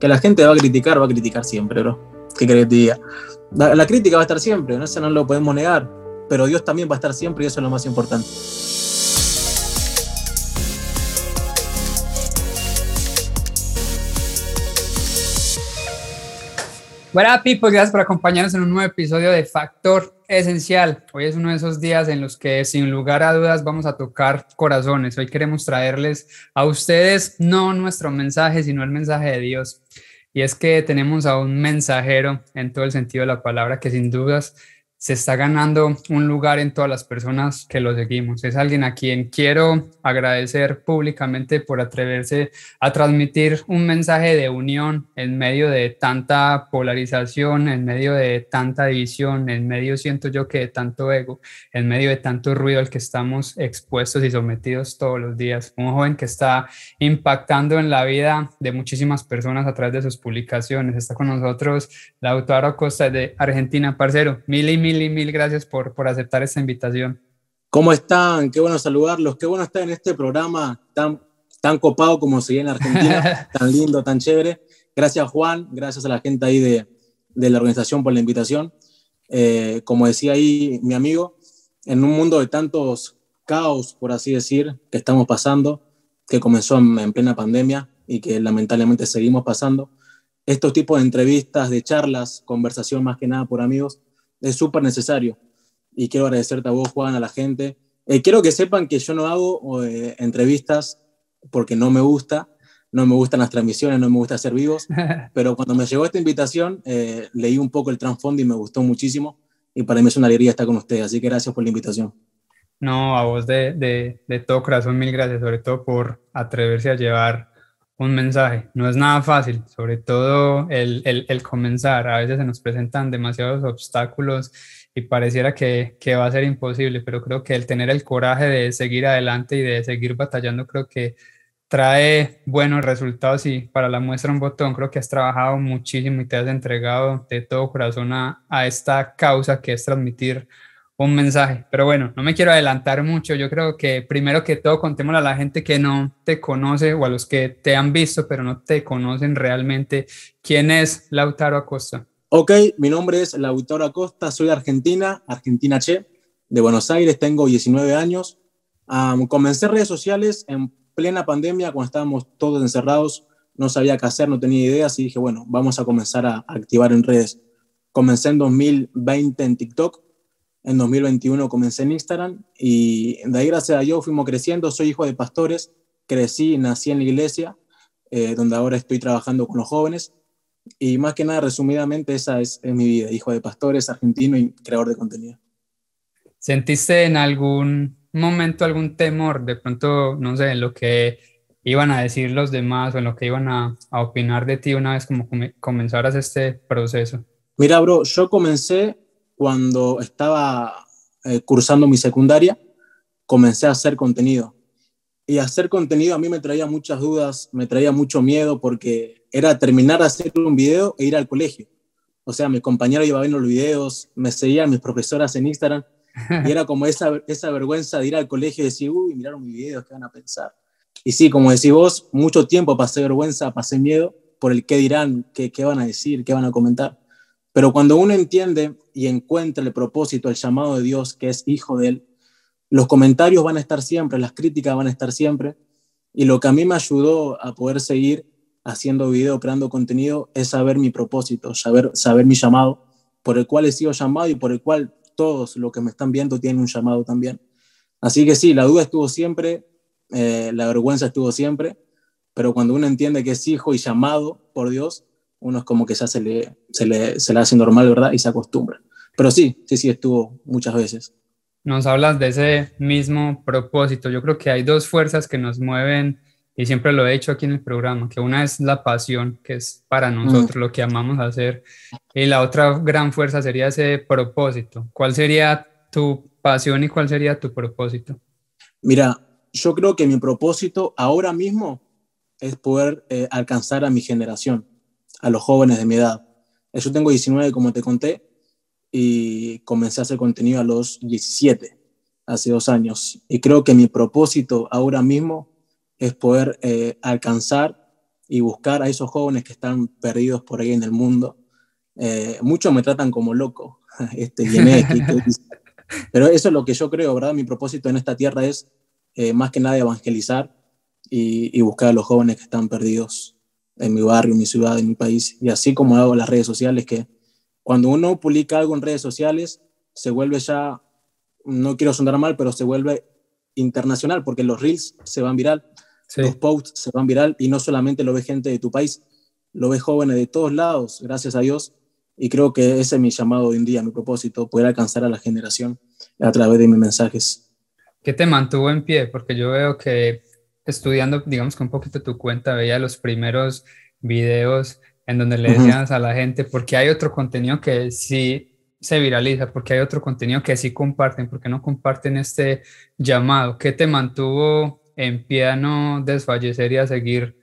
Que la gente va a criticar, va a criticar siempre, bro. ¿Qué querés que la crítica va a estar siempre, ¿no? eso no lo podemos negar, pero Dios también va a estar siempre y eso es lo más importante. Hola people, gracias por acompañarnos en un nuevo episodio de Factor Esencial. Hoy es uno de esos días en los que sin lugar a dudas vamos a tocar corazones. Hoy queremos traerles a ustedes no nuestro mensaje, sino el mensaje de Dios. Y es que tenemos a un mensajero en todo el sentido de la palabra que sin dudas se está ganando un lugar en todas las personas que lo seguimos. Es alguien a quien quiero agradecer públicamente por atreverse a transmitir un mensaje de unión en medio de tanta polarización, en medio de tanta división, en medio, siento yo que de tanto ego, en medio de tanto ruido al que estamos expuestos y sometidos todos los días. Un joven que está impactando en la vida de muchísimas personas a través de sus publicaciones. Está con nosotros la autora Costa de Argentina, parcero. Mil y mil mil y mil gracias por, por aceptar esta invitación. ¿Cómo están? Qué bueno saludarlos. Qué bueno estar en este programa tan, tan copado como se ve en Argentina, tan lindo, tan chévere. Gracias Juan, gracias a la gente ahí de, de la organización por la invitación. Eh, como decía ahí mi amigo, en un mundo de tantos caos, por así decir, que estamos pasando, que comenzó en, en plena pandemia y que lamentablemente seguimos pasando, estos tipos de entrevistas, de charlas, conversación más que nada por amigos, es súper necesario. Y quiero agradecerte a vos, Juan, a la gente. Eh, quiero que sepan que yo no hago eh, entrevistas porque no me gusta, no me gustan las transmisiones, no me gusta ser vivos, pero cuando me llegó esta invitación, eh, leí un poco el trasfondo y me gustó muchísimo. Y para mí es una alegría estar con ustedes, así que gracias por la invitación. No, a vos de, de, de todo corazón, mil gracias, sobre todo por atreverse a llevar un mensaje. No es nada fácil, sobre todo el, el, el, comenzar. A veces se nos presentan demasiados obstáculos y pareciera que, que, va a ser imposible, pero creo que el tener el coraje de seguir adelante y de seguir batallando, creo que trae buenos resultados y para la muestra un botón, creo que has trabajado muchísimo y te has entregado de todo corazón a, a esta causa que es transmitir un mensaje. Pero bueno, no me quiero adelantar mucho. Yo creo que primero que todo contémosle a la gente que no te conoce o a los que te han visto pero no te conocen realmente. ¿Quién es Lautaro Acosta? Ok, mi nombre es Lautaro Acosta, soy argentina, argentina che, de Buenos Aires, tengo 19 años. Um, comencé redes sociales en plena pandemia, cuando estábamos todos encerrados, no sabía qué hacer, no tenía ideas y dije, bueno, vamos a comenzar a activar en redes. Comencé en 2020 en TikTok, en 2021 comencé en Instagram y de ahí, gracias a Dios, fuimos creciendo. Soy hijo de pastores, crecí, nací en la iglesia, eh, donde ahora estoy trabajando con los jóvenes. Y más que nada, resumidamente, esa es, es, mi vida, hijo de pastores, argentino y creador de contenido. ¿Sentiste en algún momento algún temor, de pronto, no sé, en lo que iban a decir los demás o en lo que iban a, a opinar de ti una vez como comenzaras este proceso? Mira, bro, yo comencé cuando estaba eh, cursando mi secundaria, comencé a hacer contenido. Y hacer contenido a mí me traía muchas dudas, me traía mucho miedo porque era terminar de hacer un video e ir al colegio. O sea, mi compañero iba viendo los videos, me seguían mis profesoras en Instagram y era como esa, esa vergüenza de ir al colegio y decir, uy, miraron mis videos, ¿qué van a pensar? Y sí, como decís vos, mucho tiempo pasé vergüenza, pasé miedo por el qué dirán, qué, qué van a decir, qué van a comentar. Pero cuando uno entiende y encuentra el propósito, el llamado de Dios, que es hijo de Él, los comentarios van a estar siempre, las críticas van a estar siempre. Y lo que a mí me ayudó a poder seguir haciendo video, creando contenido, es saber mi propósito, saber, saber mi llamado, por el cual he sido llamado y por el cual todos los que me están viendo tienen un llamado también. Así que sí, la duda estuvo siempre, eh, la vergüenza estuvo siempre, pero cuando uno entiende que es hijo y llamado por Dios, uno es como que ya se le, se le, se le hace normal, ¿verdad? Y se acostumbra. Pero sí, sí, sí, estuvo muchas veces. Nos hablas de ese mismo propósito. Yo creo que hay dos fuerzas que nos mueven y siempre lo he hecho aquí en el programa, que una es la pasión, que es para nosotros mm. lo que amamos hacer, y la otra gran fuerza sería ese propósito. ¿Cuál sería tu pasión y cuál sería tu propósito? Mira, yo creo que mi propósito ahora mismo es poder eh, alcanzar a mi generación a los jóvenes de mi edad. Yo tengo 19, como te conté, y comencé a hacer contenido a los 17, hace dos años. Y creo que mi propósito ahora mismo es poder eh, alcanzar y buscar a esos jóvenes que están perdidos por ahí en el mundo. Eh, muchos me tratan como loco, este, pero eso es lo que yo creo, ¿verdad? Mi propósito en esta tierra es eh, más que nada evangelizar y, y, buscar a los jóvenes que están perdidos en mi barrio, en mi ciudad, en mi país. Y así como hago las redes sociales, que cuando uno publica algo en redes sociales, se vuelve ya, no quiero sonar mal, pero se vuelve internacional, porque los reels se van viral, los posts se van viral y no solamente lo ve gente de tu país, lo ve jóvenes de todos lados, gracias a Dios. Y creo que ese es mi llamado hoy en día, mi propósito, poder alcanzar a la generación a través de mis mensajes. ¿Qué te mantuvo en pie? Porque yo veo que estudiando, digamos que un poquito tu cuenta, veía los primeros videos en donde le decías a la gente, porque hay otro contenido que sí se viraliza, porque hay otro contenido que sí comparten, porque no comparten este llamado. ¿Qué te mantuvo en pie a no desfallecer y a seguir,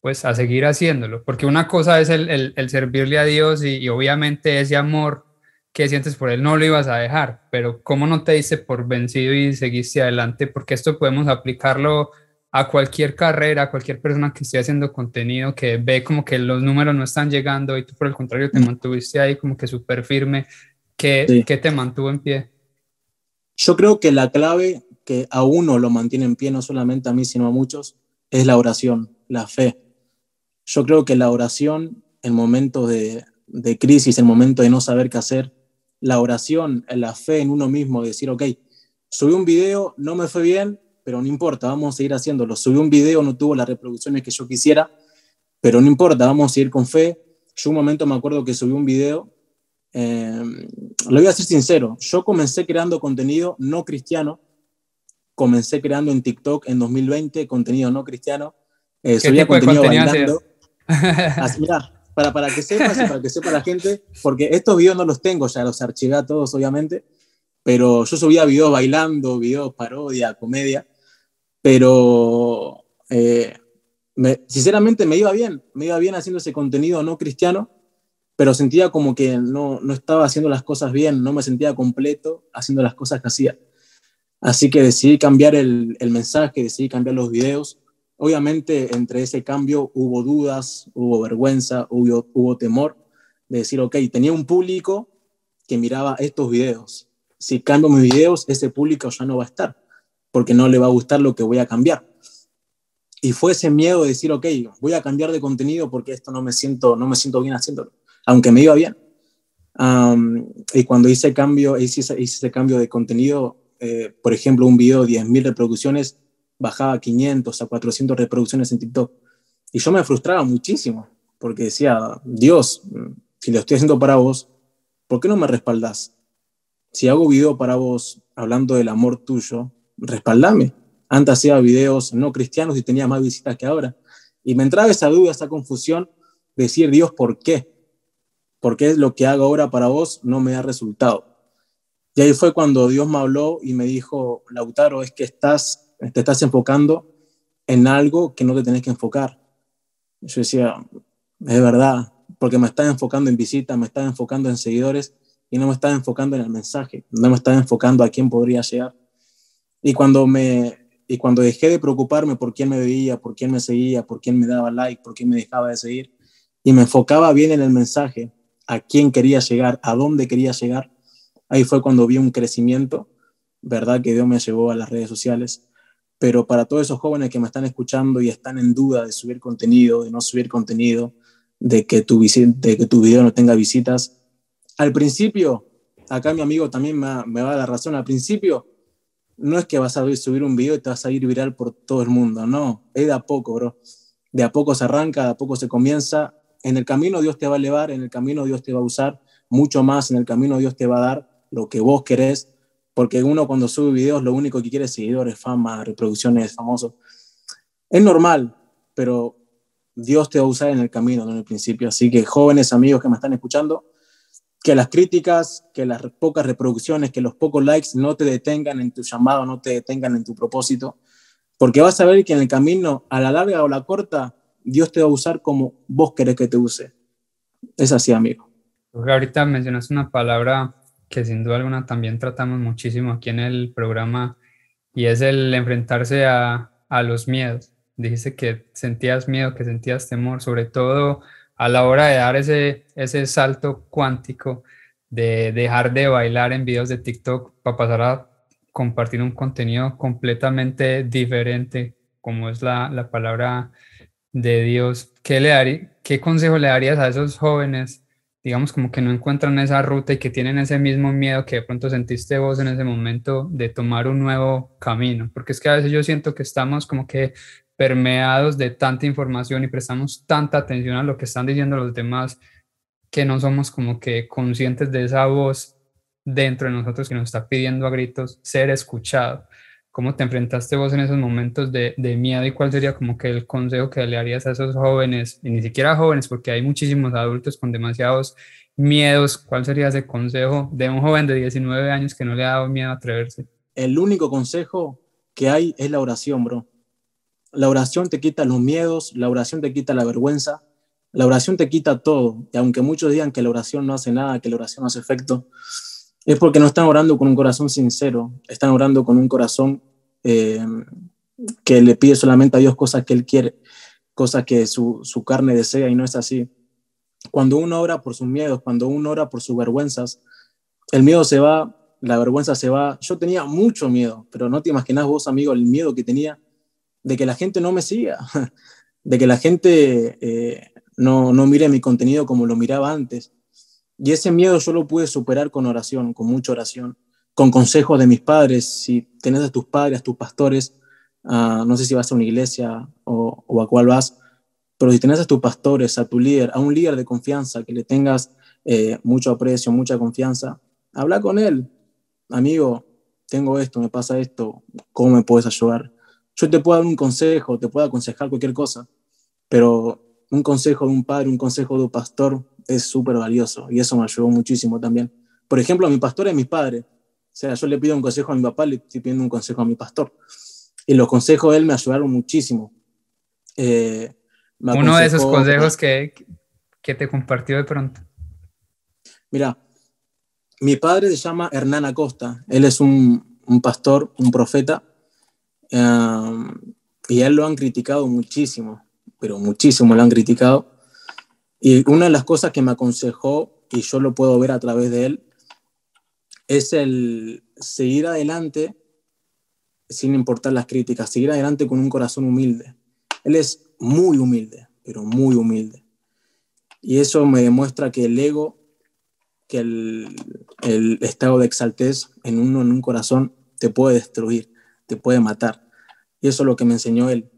pues a seguir haciéndolo? Porque una cosa es el, el, servirle a Dios y, y, obviamente ese amor que sientes por él no lo ibas a dejar, pero ¿cómo no te diste por vencido y seguiste adelante? Porque esto podemos aplicarlo a cualquier carrera, a cualquier persona que esté haciendo contenido, que ve como que los números no están llegando y tú por el contrario te mm. mantuviste ahí como que súper firme ¿Qué, te mantuvo en pie? Yo creo que la clave que a uno lo mantiene en pie, no solamente a mí, sino a muchos, es la oración, la fe. Yo creo que la oración en momentos de, de crisis, en momentos de no saber qué hacer, la oración, la fe en uno mismo, decir, ok, subí un video, no me fue bien, pero no importa, vamos a seguir haciéndolo. Subí un video, no tuvo las reproducciones que yo quisiera, pero no importa, vamos a seguir con fe. Yo un momento me acuerdo que subí un video eh, lo voy a ser sincero, yo comencé creando contenido no cristiano, comencé creando en TikTok en 2020 contenido no cristiano, eh, subía contenido, bailando. Así, para, para que sepas y para que sepa la gente, porque estos videos no los tengo, ya los archivé a todos obviamente, pero yo subía videos bailando, videos parodia, comedia, pero eh, sinceramente me iba bien, me iba bien haciendo ese contenido no cristiano pero sentía como que no, no estaba haciendo las cosas bien, no me sentía completo haciendo las cosas que hacía. Así que decidí cambiar el, el mensaje, decidí cambiar los videos. Obviamente entre ese cambio hubo dudas, hubo vergüenza, hubo, hubo temor de decir, ok, tenía un público que miraba estos videos. Si cambio mis videos, ese público ya no va a estar, porque no le va a gustar lo que voy a cambiar. Y fue ese miedo de decir, ok, voy a cambiar de contenido porque esto no me siento, no me siento bien haciéndolo aunque me iba bien. y cuando hice, cambio, hice, hice ese cambio de contenido, eh, por ejemplo, un video de 10.000 reproducciones bajaba a 500 a 400 reproducciones en TikTok. Y yo me frustraba muchísimo, porque decía, Dios, si lo estoy haciendo para vos, ¿por qué no me respaldás? Si hago video para vos hablando del amor tuyo, respaldame. Antes hacía videos no cristianos y tenía más visitas que ahora. Y me entraba esa duda, esa confusión, decir, Dios, ¿por qué? porque lo que hago ahora para vos no me da resultado. Y ahí fue cuando Dios me habló y me dijo, Lautaro, es que estás, te estás enfocando en algo que no te tenés que enfocar. Yo decía, es verdad, porque me estás enfocando en visitas, me estás enfocando en seguidores y no me estás enfocando en el mensaje, no me estás enfocando a quién podría llegar. Y cuando, me, y cuando dejé de preocuparme por quién me veía, por quién me seguía, por quién me daba like, por quién me dejaba de seguir, y me enfocaba bien en el mensaje, a quién quería llegar, a dónde quería llegar. Ahí fue cuando vi un crecimiento, ¿verdad? Que Dios me llevó a las redes sociales. Pero para todos esos jóvenes que me están escuchando y están en duda de subir contenido, de no subir contenido, de que tu, de que tu video no tenga visitas, al principio, acá mi amigo también me, me va a dar razón, al principio no es que vas a subir un video y te vas a ir viral por todo el mundo, no, es de a poco, bro. De a poco se arranca, de a poco se comienza en el camino Dios te va a elevar, en el camino Dios te va a usar mucho más, en el camino Dios te va a dar lo que vos querés, porque uno cuando sube videos lo único que quiere es seguidores, fama, reproducciones, famosos. Es normal, pero Dios te va a usar en el camino, no en el principio. Así que jóvenes amigos que me están escuchando, que las críticas, que las pocas reproducciones, que los pocos likes no te detengan en tu llamado, no te detengan en tu propósito, porque vas a ver que en el camino, a la larga o la corta, Dios te va a usar como vos querés que te use. Es así, amigo. Ahorita mencionas una palabra que sin duda alguna también tratamos muchísimo aquí en el programa y es el enfrentarse a, a los miedos. dijiste que sentías miedo, que sentías temor, sobre todo a la hora de dar ese, ese salto cuántico de dejar de bailar en videos de TikTok para pasar a compartir un contenido completamente diferente, como es la, la palabra de Dios. ¿Qué, le ¿Qué consejo le darías a esos jóvenes, digamos, como que no encuentran esa ruta y que tienen ese mismo miedo que de pronto sentiste vos en ese momento de tomar un nuevo camino? Porque es que a veces yo siento que estamos como que permeados de tanta información y prestamos tanta atención a lo que están diciendo los demás que no somos como que conscientes de esa voz dentro de nosotros que nos está pidiendo a gritos ser escuchado. ¿Cómo te enfrentaste vos en esos momentos de, de, miedo y cuál sería como que el consejo que le harías a esos jóvenes, y ni siquiera jóvenes, porque hay muchísimos adultos con demasiados miedos? ¿Cuál sería ese consejo de un joven de 19 años que no le ha dado miedo a atreverse? El único consejo que hay es la oración, bro. La oración te quita los miedos, la oración te quita la vergüenza, la oración te quita todo. Y aunque muchos digan que la oración no hace nada, que la oración no hace efecto, es porque no están orando con un corazón sincero, están orando con un corazón eh, que le pide solamente a Dios cosas que Él quiere, cosas que su, su, carne desea y no es así. Cuando uno ora por sus miedos, cuando uno ora por sus vergüenzas, el miedo se va, la vergüenza se va. Yo tenía mucho miedo, pero no te imaginas vos, amigo, el miedo que tenía de que la gente no me siga, de que la gente eh, no, no mire mi contenido como lo miraba antes y ese miedo yo lo pude superar con oración, con mucha oración, con consejos de mis padres. Si tenés a tus padres, a tus pastores, uh, no sé si vas a una iglesia o, o, a cuál vas, pero si tenés a tus pastores, a tu líder, a un líder de confianza, que le tengas eh, mucho aprecio, mucha confianza, habla con él. Amigo, tengo esto, me pasa esto, ¿cómo me puedes ayudar? Yo te puedo dar un consejo, te puedo aconsejar cualquier cosa, pero un consejo de un padre, un consejo de un pastor es súper valioso y eso me ayudó muchísimo también. Por ejemplo, a mi pastor es mi padre. O sea, yo le pido un consejo a mi papá, le estoy pidiendo un consejo a mi pastor. Y los consejos de él me ayudaron muchísimo. Eh, Uno de esos consejos que, que te compartió de pronto. Mira, mi padre se llama Hernán Acosta. Él es un, un pastor, un profeta. Um, y a él lo han criticado muchísimo pero muchísimo lo han criticado. Y una de las cosas que me aconsejó, y yo lo puedo ver a través de él, es el seguir adelante sin importar las críticas, seguir adelante con un corazón humilde. Él es muy humilde, pero muy humilde. Y eso me demuestra que el ego, que el, estado de exaltez en uno, en un corazón, te puede destruir, te puede matar. Y eso es lo que me enseñó él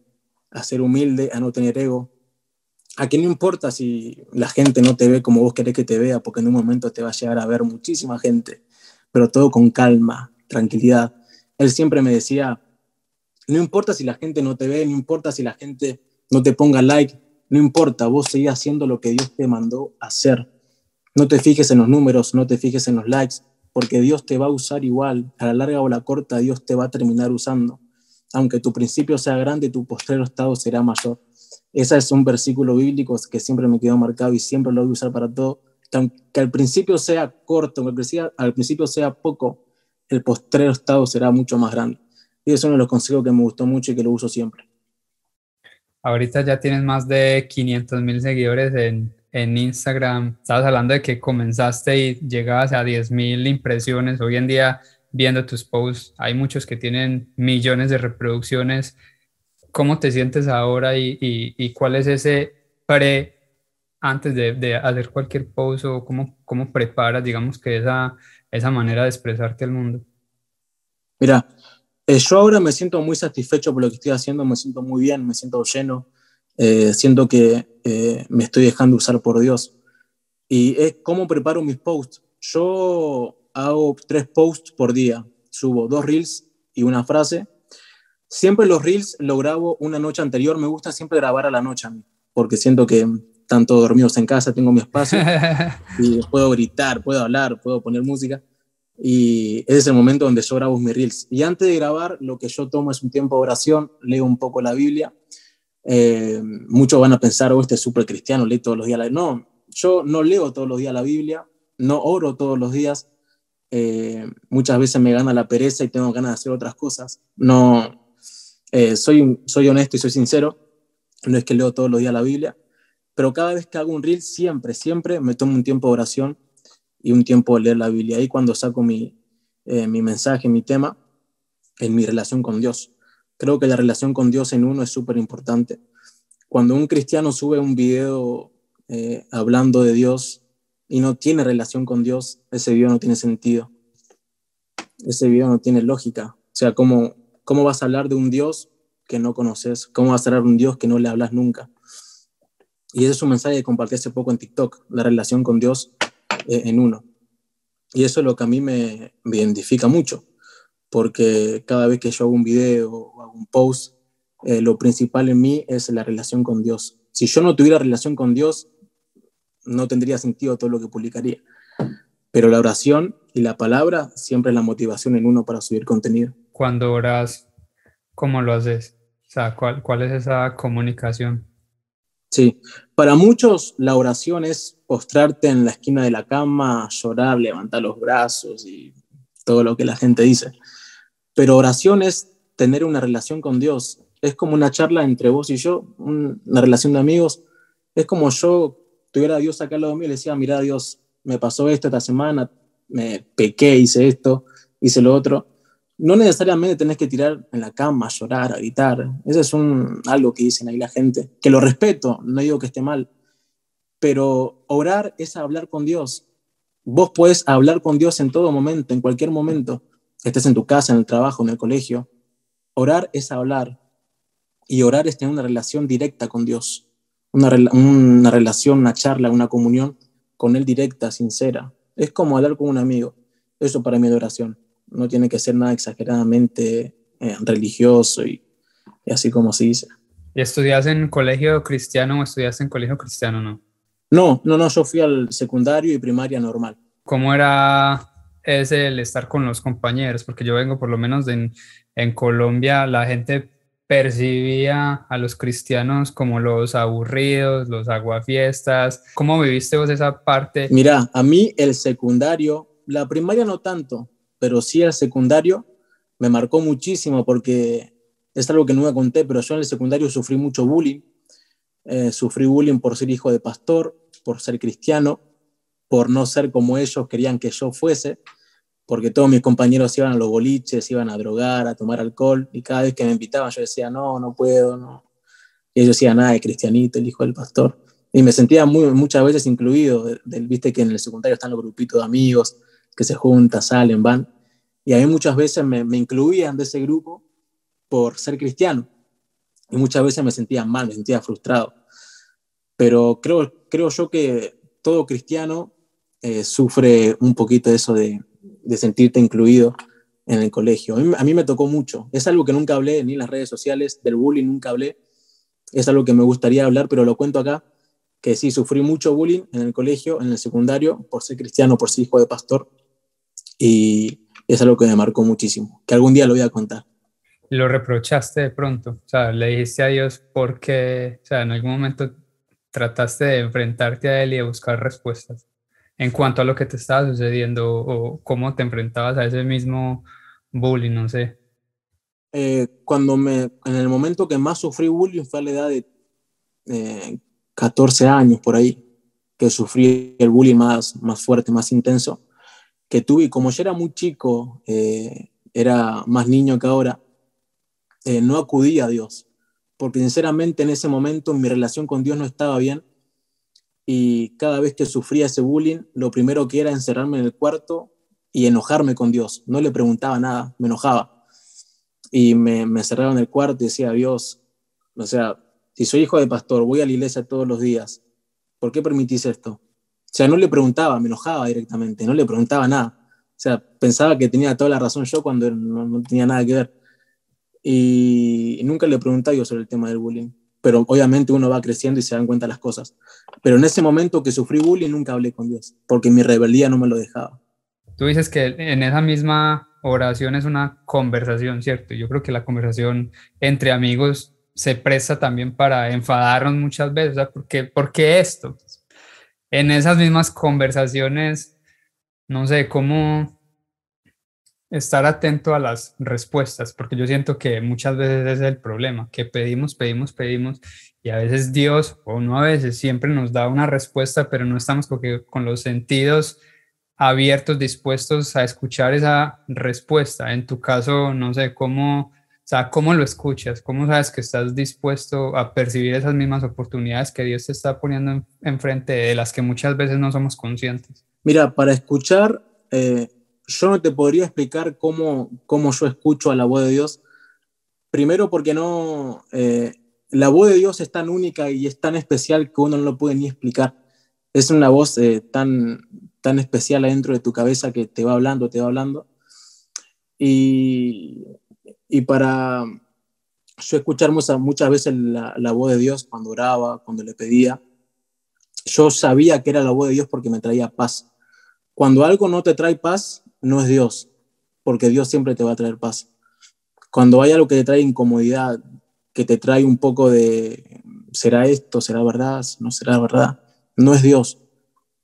a ser humilde, a no tener ego, a no importa si la gente no te ve como vos querés que te vea, porque en un momento te va a llegar a ver muchísima gente, pero todo con calma, tranquilidad. Él siempre me decía, no importa si la gente no te ve, no importa si la gente no te ponga like, no importa, vos seguís haciendo lo que Dios te mandó hacer. No te fijes en los números, no te fijes en los likes, porque Dios te va a usar igual. A la larga o a la corta, Dios te va a terminar usando aunque tu principio sea grande, tu postrero estado será mayor. Ese es un versículo bíblico que siempre me quedó marcado y siempre lo voy a usar para todo. Que al principio sea corto, al principio sea poco, el postrero estado será mucho más grande. Y es uno de los consejos que me gustó mucho y que lo uso siempre. Ahorita ya tienes más de 500 mil seguidores en, en Instagram. Estabas hablando de que comenzaste y llegabas a 10 mil impresiones. Hoy en día viendo tus posts. Hay muchos que tienen millones de reproducciones. ¿Cómo te sientes ahora y, y, cuál es ese pre antes de, de, hacer cualquier post o cómo, cómo preparas, digamos, que esa, esa manera de expresarte al mundo? Mira, eh, yo ahora me siento muy satisfecho por lo que estoy haciendo, me siento muy bien, me siento lleno, eh, siento que eh, me estoy dejando usar por Dios. Y es cómo preparo mis posts. Yo hago tres posts por día. Subo dos reels y una frase. Siempre los reels lo grabo una noche anterior. Me gusta siempre grabar a la noche a mí, porque siento que tanto dormidos en casa, tengo mi espacio y puedo gritar, puedo hablar, puedo poner música. Y ese es el momento donde yo grabo mis reels. Y antes de grabar, lo que yo tomo es un tiempo de oración, leo un poco la Biblia. Eh, muchos van a pensar, oh, este es súper cristiano, lee todos los días. La... No, yo no leo todos los días la Biblia, no oro todos los días, eh, muchas veces me gana la pereza y tengo ganas de hacer otras cosas. No, Eh, soy, soy honesto y soy sincero, no es que leo todos los días la Biblia, pero cada vez que hago un reel, siempre, siempre me tomo un tiempo de oración y un tiempo de leer la Biblia. Ahí cuando saco mi, eh, mi mensaje, mi tema, en mi relación con Dios. Creo que la relación con Dios en uno es súper importante. Cuando un cristiano sube un video eh, hablando de Dios y no tiene relación con Dios, ese video no tiene sentido. Ese video no tiene lógica. O sea, ¿cómo, cómo vas a hablar de un Dios que no conoces? ¿Cómo vas a hablar de un Dios que no le hablas nunca? Y ese es un mensaje que compartí hace poco en TikTok, la relación con Dios eh, en uno. Y eso es lo que a mí me, identifica mucho, porque cada vez que yo hago un video o hago un post, eh, lo principal en mí es la relación con Dios. Si yo no tuviera relación con Dios, no tendría sentido todo lo que publicaría. Pero la oración y la palabra siempre es la motivación en uno para subir contenido. Cuando oras, ¿cómo lo haces? O sea, ¿cuál, cuál es esa comunicación? Sí, para muchos la oración es postrarte en la esquina de la cama, llorar, levantar los brazos y todo lo que la gente dice. Pero oración es tener una relación con Dios. Es como una charla entre vos y yo, una relación de amigos. Es como yo tuviera a Dios acá al lado mío y le decía, mira Dios, me pasó esto esta semana, me pequé, hice esto, hice lo otro no necesariamente tenés que tirar en la cama, llorar, a gritar. Eso es un, algo que dicen ahí la gente, que lo respeto, no digo que esté mal, pero orar es hablar con Dios. Vos puedes hablar con Dios en todo momento, en cualquier momento, estés en tu casa, en el trabajo, en el colegio. Orar es hablar y orar es tener una relación directa con Dios, una, una relación, una charla, una comunión con Él directa, sincera. Es como hablar con un amigo. Eso para mí es oración no tiene que ser nada exageradamente eh, religioso y, así como se dice. ¿Y estudias en colegio cristiano o estudias en colegio cristiano no? No, no, no, yo fui al secundario y primaria normal. ¿Cómo era ese el estar con los compañeros? Porque yo vengo por lo menos en, en Colombia, la gente percibía a los cristianos como los aburridos, los aguafiestas. ¿Cómo viviste vos esa parte? Mira, a mí el secundario, la primaria no tanto, pero sí el secundario me marcó muchísimo porque es algo que nunca conté, pero yo en el secundario sufrí mucho bullying. Eh, sufrí bullying por ser hijo de pastor, por ser cristiano, por no ser como ellos querían que yo fuese, porque todos mis compañeros iban a los boliches, iban a drogar, a tomar alcohol, y cada vez que me invitaban yo decía, no, no puedo, no. Y ellos decían, nada, de cristianito, el hijo del pastor. Y me sentía muy, muchas veces incluido, viste que en el secundario están los grupitos de amigos, que se juntan, salen, van. Y a mí muchas veces me, incluían de ese grupo por ser cristiano. Y muchas veces me sentía mal, me sentía frustrado. Pero creo, creo yo que todo cristiano eh, sufre un poquito eso de, sentirte incluido en el colegio. A mí, me tocó mucho. Es algo que nunca hablé ni en las redes sociales, del bullying nunca hablé. Es algo que me gustaría hablar, pero lo cuento acá, que sí, sufrí mucho bullying en el colegio, en el secundario, por ser cristiano, por ser hijo de pastor. Y es algo que me marcó muchísimo, que algún día lo voy a contar. ¿Lo reprochaste de pronto? O sea, le dijiste a Dios por qué, o sea, en algún momento trataste de enfrentarte a Él y de buscar respuestas en cuanto a lo que te estaba sucediendo o cómo te enfrentabas a ese mismo bullying, no sé. Eh, cuando me, en el momento que más sufrí bullying fue a la edad de eh, 14 años por ahí, que sufrí el bullying más, más fuerte, más intenso que tuve, como yo era muy chico, eh, era más niño que ahora, eh, no acudí a Dios, porque sinceramente en ese momento mi relación con Dios no estaba bien y cada vez que sufría ese bullying, lo primero que era encerrarme en el cuarto y enojarme con Dios. No le preguntaba nada, me enojaba. Y me, me cerraba en el cuarto y decía, Dios, o sea, si soy hijo de pastor, voy a la iglesia todos los días, ¿por qué permitís esto? O sea, no le preguntaba, me enojaba directamente, no le preguntaba nada. O sea, pensaba que tenía toda la razón yo cuando no, tenía nada que ver. Y, nunca le preguntaba yo sobre el tema del bullying. Pero obviamente uno va creciendo y se dan cuenta las cosas. Pero en ese momento que sufrí bullying nunca hablé con Dios, porque mi rebeldía no me lo dejaba. Tú dices que en esa misma oración es una conversación, ¿cierto? Yo creo que la conversación entre amigos se presta también para enfadarnos muchas veces. O ¿por qué, ¿por qué esto? En esas mismas conversaciones, no sé, cómo, estar atento a las respuestas, porque yo siento que muchas veces es el problema, que pedimos, pedimos, pedimos, y a veces Dios, o no a veces, siempre nos da una respuesta, pero no estamos con, con los sentidos abiertos, dispuestos a escuchar esa respuesta. En tu caso, no sé, ¿cómo, o sea, ¿cómo lo escuchas? ¿Cómo sabes que estás dispuesto a percibir esas mismas oportunidades que Dios te está poniendo enfrente de las que muchas veces no somos conscientes? Mira, para escuchar, eh, yo no te podría explicar cómo, cómo yo escucho a la voz de Dios. Primero porque no, eh, la voz de Dios es tan única y es tan especial que uno no lo puede ni explicar. Es una voz eh, tan, tan especial adentro de tu cabeza que te va hablando, te va hablando. Y y para yo escuchar muchas, veces la, voz de Dios cuando oraba, cuando le pedía, yo sabía que era la voz de Dios porque me traía paz. Cuando algo no te trae paz, no es Dios, porque Dios siempre te va a traer paz. Cuando hay algo que te trae incomodidad, que te trae un poco de, ¿será esto? ¿Será verdad? ¿No será verdad? No es Dios,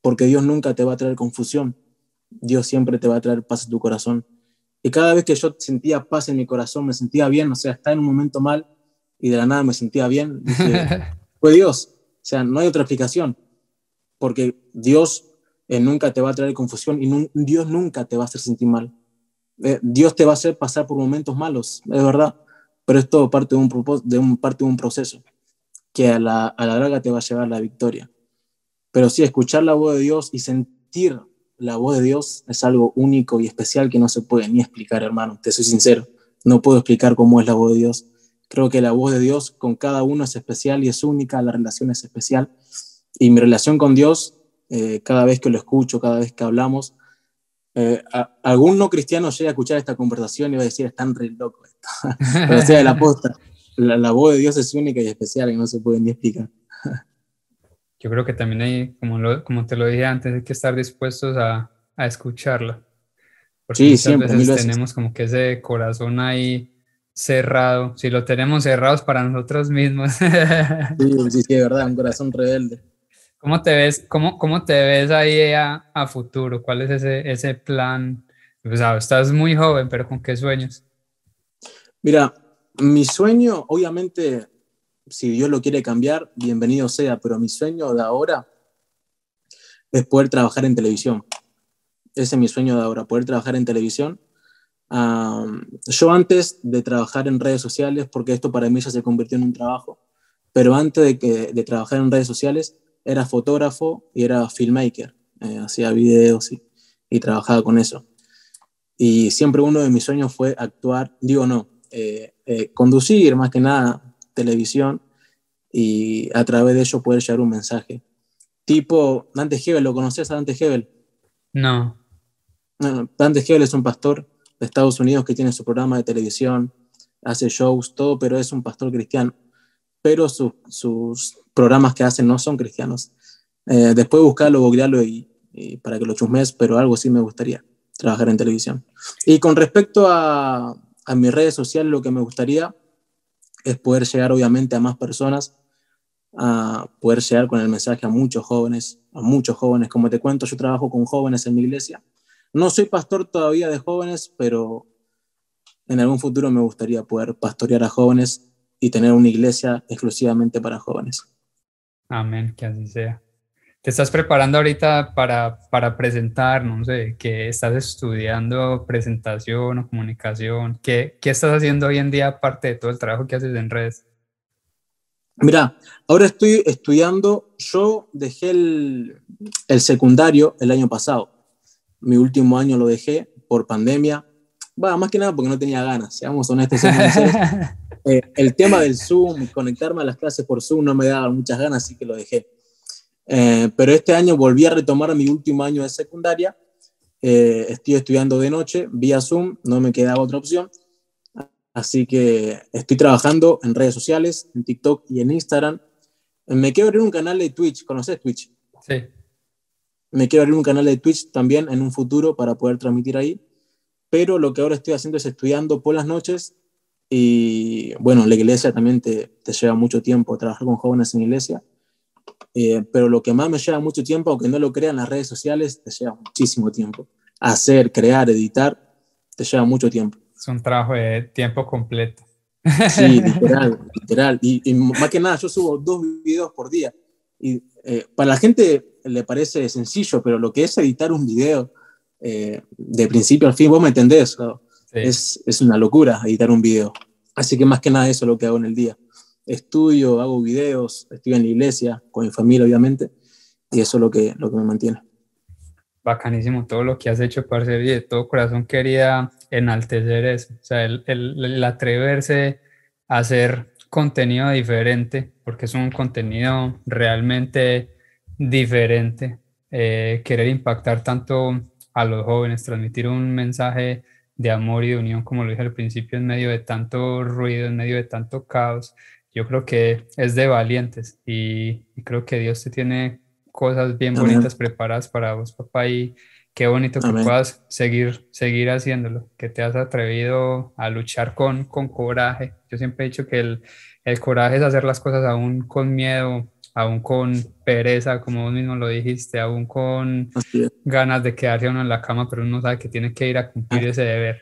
porque Dios nunca te va a traer confusión. Dios siempre te va a traer paz en tu corazón. Y cada vez que yo sentía paz en mi corazón, me sentía bien, o sea, estaba en un momento mal y de la nada me sentía bien, fue Dios. O sea, no hay otra explicación, porque Dios eh, nunca te va a traer confusión y Dios nunca te va a hacer sentir mal. Eh, Dios te va a hacer pasar por momentos malos, es verdad, pero es todo parte de un, de un, parte de un proceso que a la, a la larga te va a llevar a la victoria. Pero sí, escuchar la voz de Dios y sentir la voz de Dios es algo único y especial que no se puede ni explicar, hermano. Te soy sincero, no puedo explicar cómo es la voz de Dios. Creo que la voz de Dios con cada uno es especial y es única, la relación es especial. Y mi relación con Dios, eh, cada vez que lo escucho, cada vez que hablamos, eh, algún no cristiano llega a escuchar esta conversación y va a decir, están re loco esto. Pero sea, la, posta, la voz de Dios es única y especial y no se puede ni explicar yo creo que también hay, como, lo, como te lo dije antes, hay que estar dispuestos a, a escucharla. Porque sí, muchas siempre, veces, tenemos como que ese corazón ahí cerrado. Si lo tenemos cerrado es para nosotros mismos. sí, sí, sí, es verdad, un corazón rebelde. ¿Cómo te ves, cómo, cómo te ves ahí a, a futuro? ¿Cuál es ese, ese plan? Pues, estás muy joven, pero ¿con qué sueños? Mira, mi sueño, obviamente, si Dios lo quiere cambiar, bienvenido sea, pero mi sueño de ahora es poder trabajar en televisión. Ese es mi sueño de ahora, poder trabajar en televisión. yo antes de trabajar en redes sociales, porque esto para mí ya se convirtió en un trabajo, pero antes de, que, de trabajar en redes sociales era fotógrafo y era filmmaker, eh, hacía videos y, y, trabajaba con eso. Y siempre uno de mis sueños fue actuar, digo no, eh, eh, conducir más que nada, televisión y a través de ello poder llevar un mensaje. Tipo, Dante Hebel, ¿lo conoces a Dante Hebel? No. Dante Hebel es un pastor de Estados Unidos que tiene su programa de televisión, hace shows, todo, pero es un pastor cristiano. Pero sus programas que hacen no son cristianos. Eh, después buscarlo, googlearlo y, para que lo chusmes, pero algo sí me gustaría, trabajar en televisión. Y con respecto a, a mis redes sociales, lo que me gustaría es poder llegar obviamente a más personas, a poder llegar con el mensaje a muchos jóvenes, a muchos jóvenes. Como te cuento, yo trabajo con jóvenes en mi iglesia. No soy pastor todavía de jóvenes, pero en algún futuro me gustaría poder pastorear a jóvenes y tener una iglesia exclusivamente para jóvenes. Amén, que así sea. ¿Te estás preparando ahorita para, para presentar, no sé, que estás estudiando presentación o comunicación? ¿Qué, ¿Qué estás haciendo hoy en día aparte de todo el trabajo que haces en redes? Mira, ahora estoy estudiando, yo dejé el, el, secundario el año pasado, mi último año lo dejé por pandemia, va, más que nada porque no tenía ganas, seamos honestos. eh, el tema del Zoom, conectarme a las clases por Zoom no me daba muchas ganas, así que lo dejé. Eh, pero este año volví a retomar mi último año de secundaria. Eh, estoy estudiando de noche vía Zoom, no me quedaba otra opción. Así que estoy trabajando en redes sociales, en TikTok y en Instagram. Me quiero abrir un canal de Twitch. ¿Conoces Twitch? Sí. Me quiero abrir un canal de Twitch también en un futuro para poder transmitir ahí. Pero lo que ahora estoy haciendo es estudiando por las noches. Y bueno, la iglesia también te, te lleva mucho tiempo trabajar con jóvenes en iglesia. Eh, pero lo que más me lleva mucho tiempo, aunque no lo crean las redes sociales, te lleva muchísimo tiempo. Hacer, crear, editar, te lleva mucho tiempo. Es un trabajo de tiempo completo. Sí, literal, literal. Y, más que nada, yo subo dos videos por día. Y eh, para la gente le parece sencillo, pero lo que es editar un video eh, de principio al fin, vos me entendés, es, es, una locura editar un video. Así que más que nada eso es lo que hago en el día. Estudio, hago videos, estoy en la iglesia, con mi familia obviamente, y eso es lo que, lo que me mantiene. Bacanísimo todo lo que has hecho, parce, y de todo corazón quería enaltecer eso, o sea, el, el, el atreverse a hacer contenido diferente, porque es un contenido realmente diferente, eh, querer impactar tanto a los jóvenes, transmitir un mensaje de amor y de unión, como lo dije al principio, en medio de tanto ruido, en medio de tanto caos, yo creo que es de valientes y, creo que Dios te tiene cosas bien bonitas preparadas para vos, papá, y qué bonito que puedas seguir, seguir haciéndolo, que te has atrevido a luchar con, con coraje. Yo siempre he dicho que el, el coraje es hacer las cosas aún con miedo, aún con pereza, como vos mismo lo dijiste, aún con ganas de quedarse uno en la cama, pero uno sabe que tiene que ir a cumplir ese deber.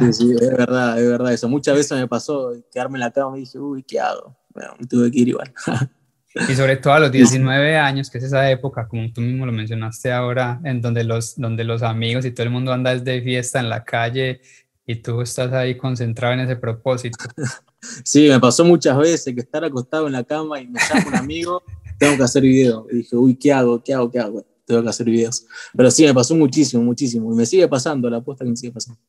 Sí, sí, es verdad, es verdad eso. Muchas veces me pasó quedarme en la cama y dije, uy, ¿qué hago? Bueno, tuve que ir igual. Y sobre todo a los 19 años, que es esa época, como tú mismo lo mencionaste ahora, en donde los, donde los amigos y todo el mundo anda de fiesta en la calle y tú estás ahí concentrado en ese propósito. Sí, me pasó muchas veces que estar acostado en la cama y me llama un amigo, tengo que hacer video. Y dije, uy, ¿qué hago? ¿Qué hago? ¿Qué hago? Tengo que hacer videos. Pero sí, me pasó muchísimo, muchísimo. Y me sigue pasando, la apuesta que me sigue pasando.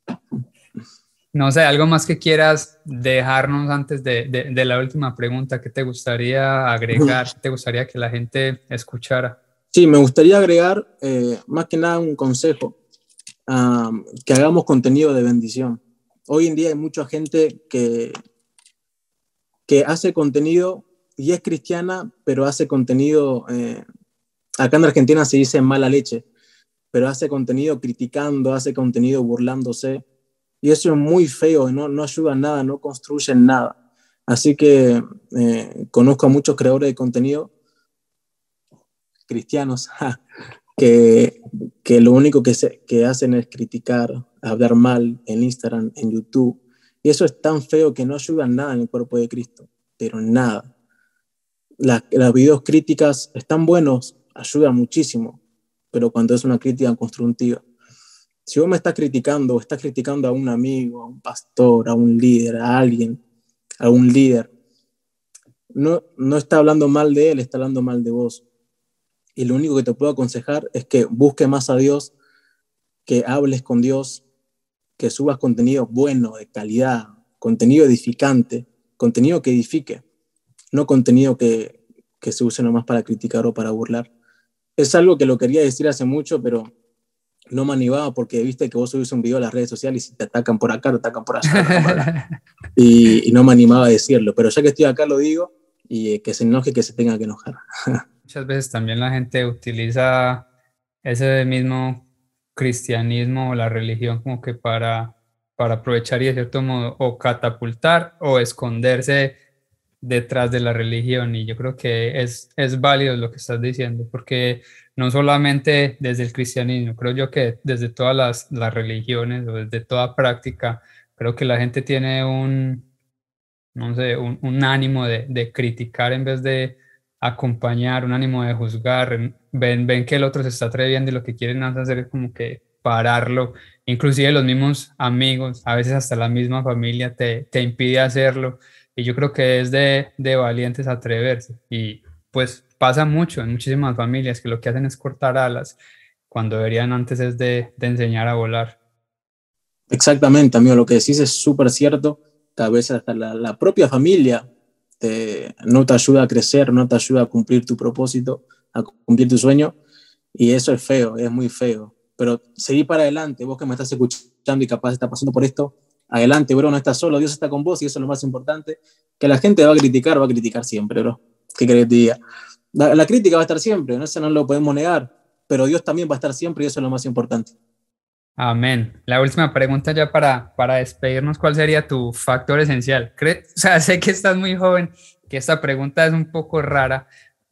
No sé, algo más que quieras dejarnos antes de, de, la última pregunta, ¿qué te gustaría agregar? ¿Qué te gustaría que la gente escuchara? Sí, me gustaría agregar eh, más que nada un consejo, que hagamos contenido de bendición. Hoy en día hay mucha gente que, que hace contenido y es cristiana, pero hace contenido, eh, acá en Argentina se dice mala leche, pero hace contenido criticando, hace contenido burlándose y eso es muy feo, no, no ayuda a nada, no construye nada. Así que eh, conozco a muchos creadores de contenido cristianos que, que lo único que, se, que hacen es criticar, hablar mal en Instagram, en YouTube. Y eso es tan feo que no ayuda nada en el cuerpo de Cristo, pero nada. Las, videos críticas están buenos, ayudan muchísimo, pero cuando es una crítica constructiva si vos me estás criticando o estás criticando a un amigo, a un pastor, a un líder, a alguien, a un líder, no, no está hablando mal de él, está hablando mal de vos. Y lo único que te puedo aconsejar es que busques más a Dios, que hables con Dios, que subas contenido bueno, de calidad, contenido edificante, contenido que edifique, no contenido que, que se use nomás para criticar o para burlar. Es algo que lo quería decir hace mucho, pero no me animaba porque viste que vos subís un video a las redes sociales y te atacan por acá, te atacan por allá. y, no me animaba a decirlo, pero ya que estoy acá lo digo y eh, que se enoje, que se tenga que enojar. Muchas veces también la gente utiliza ese mismo cristianismo o la religión como que para, para aprovechar y de cierto modo o catapultar o esconderse detrás de la religión. Y yo creo que es, es válido lo que estás diciendo porque no solamente desde el cristianismo, creo yo que desde todas las, las religiones o desde toda práctica, creo que la gente tiene un, no sé, un, ánimo de, de, criticar en vez de acompañar, un ánimo de juzgar, ven, ven que el otro se está atreviendo y lo que quieren hacer es como que pararlo, inclusive los mismos amigos, a veces hasta la misma familia te, te impide hacerlo. Y yo creo que es de, de valientes atreverse. Y pues pasa mucho en muchísimas familias que lo que hacen es cortar alas cuando deberían antes es de, de enseñar a volar. Exactamente, amigo, lo que decís es súper cierto, que a hasta la, la propia familia te, no te ayuda a crecer, no te ayuda a cumplir tu propósito, a cumplir tu sueño, y eso es feo, es muy feo. Pero seguí para adelante, vos que me estás escuchando y capaz estás pasando por esto, adelante, bro, no estás solo, Dios está con vos y eso es lo más importante. Que la gente va a criticar, va a criticar siempre, bro. ¿Qué querés que te diga? La, crítica va a estar siempre, ¿no? eso no lo podemos negar, pero Dios también va a estar siempre y eso es lo más importante. Amén. La última pregunta ya para, para despedirnos, ¿cuál sería tu factor esencial? O sea, sé que estás muy joven, que esta pregunta es un poco rara,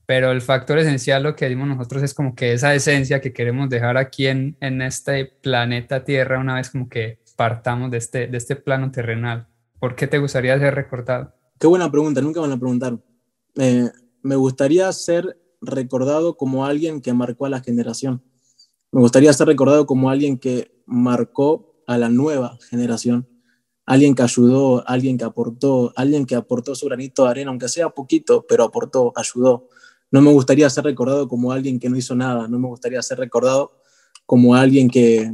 pero el factor esencial, lo que decimos nosotros, es como que esa esencia que queremos dejar aquí en, en este planeta Tierra, una vez como que partamos de este, de este plano terrenal? ¿Por qué te gustaría ser recordado? Qué buena pregunta, nunca me la preguntaron. Eh, me gustaría ser recordado como alguien que marcó a la generación. Me gustaría ser recordado como alguien que marcó a la nueva generación. Alguien que ayudó, alguien que aportó, alguien que aportó su granito de arena, aunque sea poquito, pero aportó, ayudó. No me gustaría ser recordado como alguien que no hizo nada. No me gustaría ser recordado como alguien que,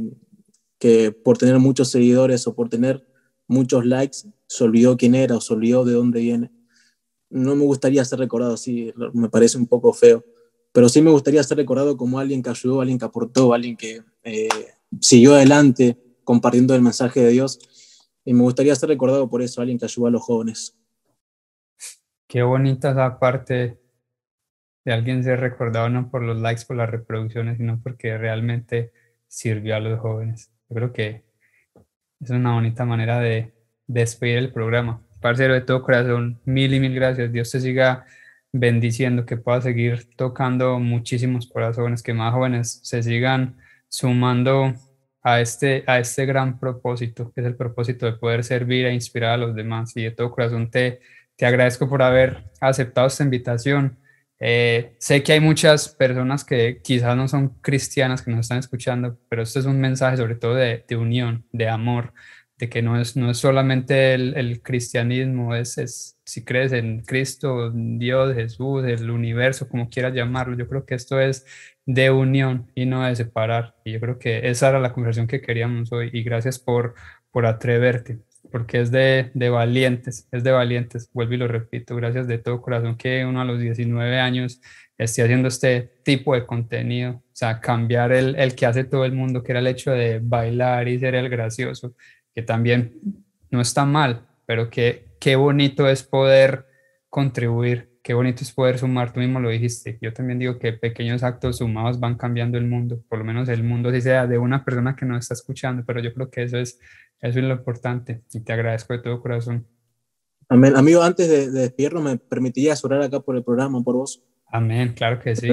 que por tener muchos seguidores o por tener muchos likes se olvidó quién era o se olvidó de dónde viene. No me gustaría ser recordado así, me parece un poco feo, pero sí me gustaría ser recordado como alguien que ayudó, alguien que aportó, alguien que eh, siguió adelante compartiendo el mensaje de Dios. Y me gustaría ser recordado por eso, alguien que ayudó a los jóvenes. Qué bonita esa parte de alguien ser recordado no por los likes, por las reproducciones, sino porque realmente sirvió a los jóvenes. Yo creo que es una bonita manera de, despedir el programa. Parcero, de todo corazón, mil y mil gracias. Dios te siga bendiciendo, que pueda seguir tocando muchísimos corazones, que más jóvenes se sigan sumando a este, a este gran propósito, que es el propósito de poder servir e inspirar a los demás. Y de todo corazón te, te agradezco por haber aceptado esta invitación. Eh, sé que hay muchas personas que quizás no son cristianas que nos están escuchando, pero este es un mensaje sobre todo de, de unión, de amor, de que no es, no es solamente el, el cristianismo, es, es, si crees en Cristo, Dios, Jesús, el universo, como quieras llamarlo, yo creo que esto es de unión y no de separar. Y yo creo que esa era la conversación que queríamos hoy y gracias por, por atreverte, porque es de, de valientes, es de valientes, vuelvo y lo repito, gracias de todo corazón que uno a los 19 años esté haciendo este tipo de contenido, o sea, cambiar el, el que hace todo el mundo, que era el hecho de bailar y ser el gracioso que también no está mal, pero que qué bonito es poder contribuir, qué bonito es poder sumar, tú mismo lo dijiste, yo también digo que pequeños actos sumados van cambiando el mundo, por lo menos el mundo si sea de una persona que no está escuchando, pero yo creo que eso es, eso es lo importante y te agradezco de todo corazón. Amén. Amigo, antes de, de despedirnos, ¿me permitirías orar acá por el programa, por vos? Amén, claro que sí.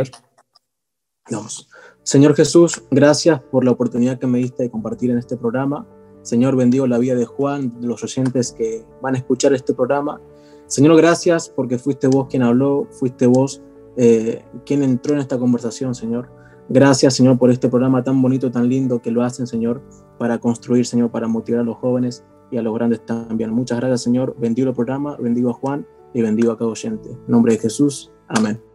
Vamos. Señor Jesús, gracias por la oportunidad que me diste de compartir en este programa. Señor, bendigo la vida de Juan, de los oyentes que van a escuchar este programa. Señor, gracias porque fuiste vos quien habló, fuiste vos eh, quien entró en esta conversación, Señor. Gracias, Señor, por este programa tan bonito, tan lindo que lo hacen, Señor, para construir, Señor, para motivar a los jóvenes y a los grandes también. Muchas gracias, Señor. Bendigo el programa, bendigo a Juan y bendigo a cada oyente. En nombre de Jesús. Amén.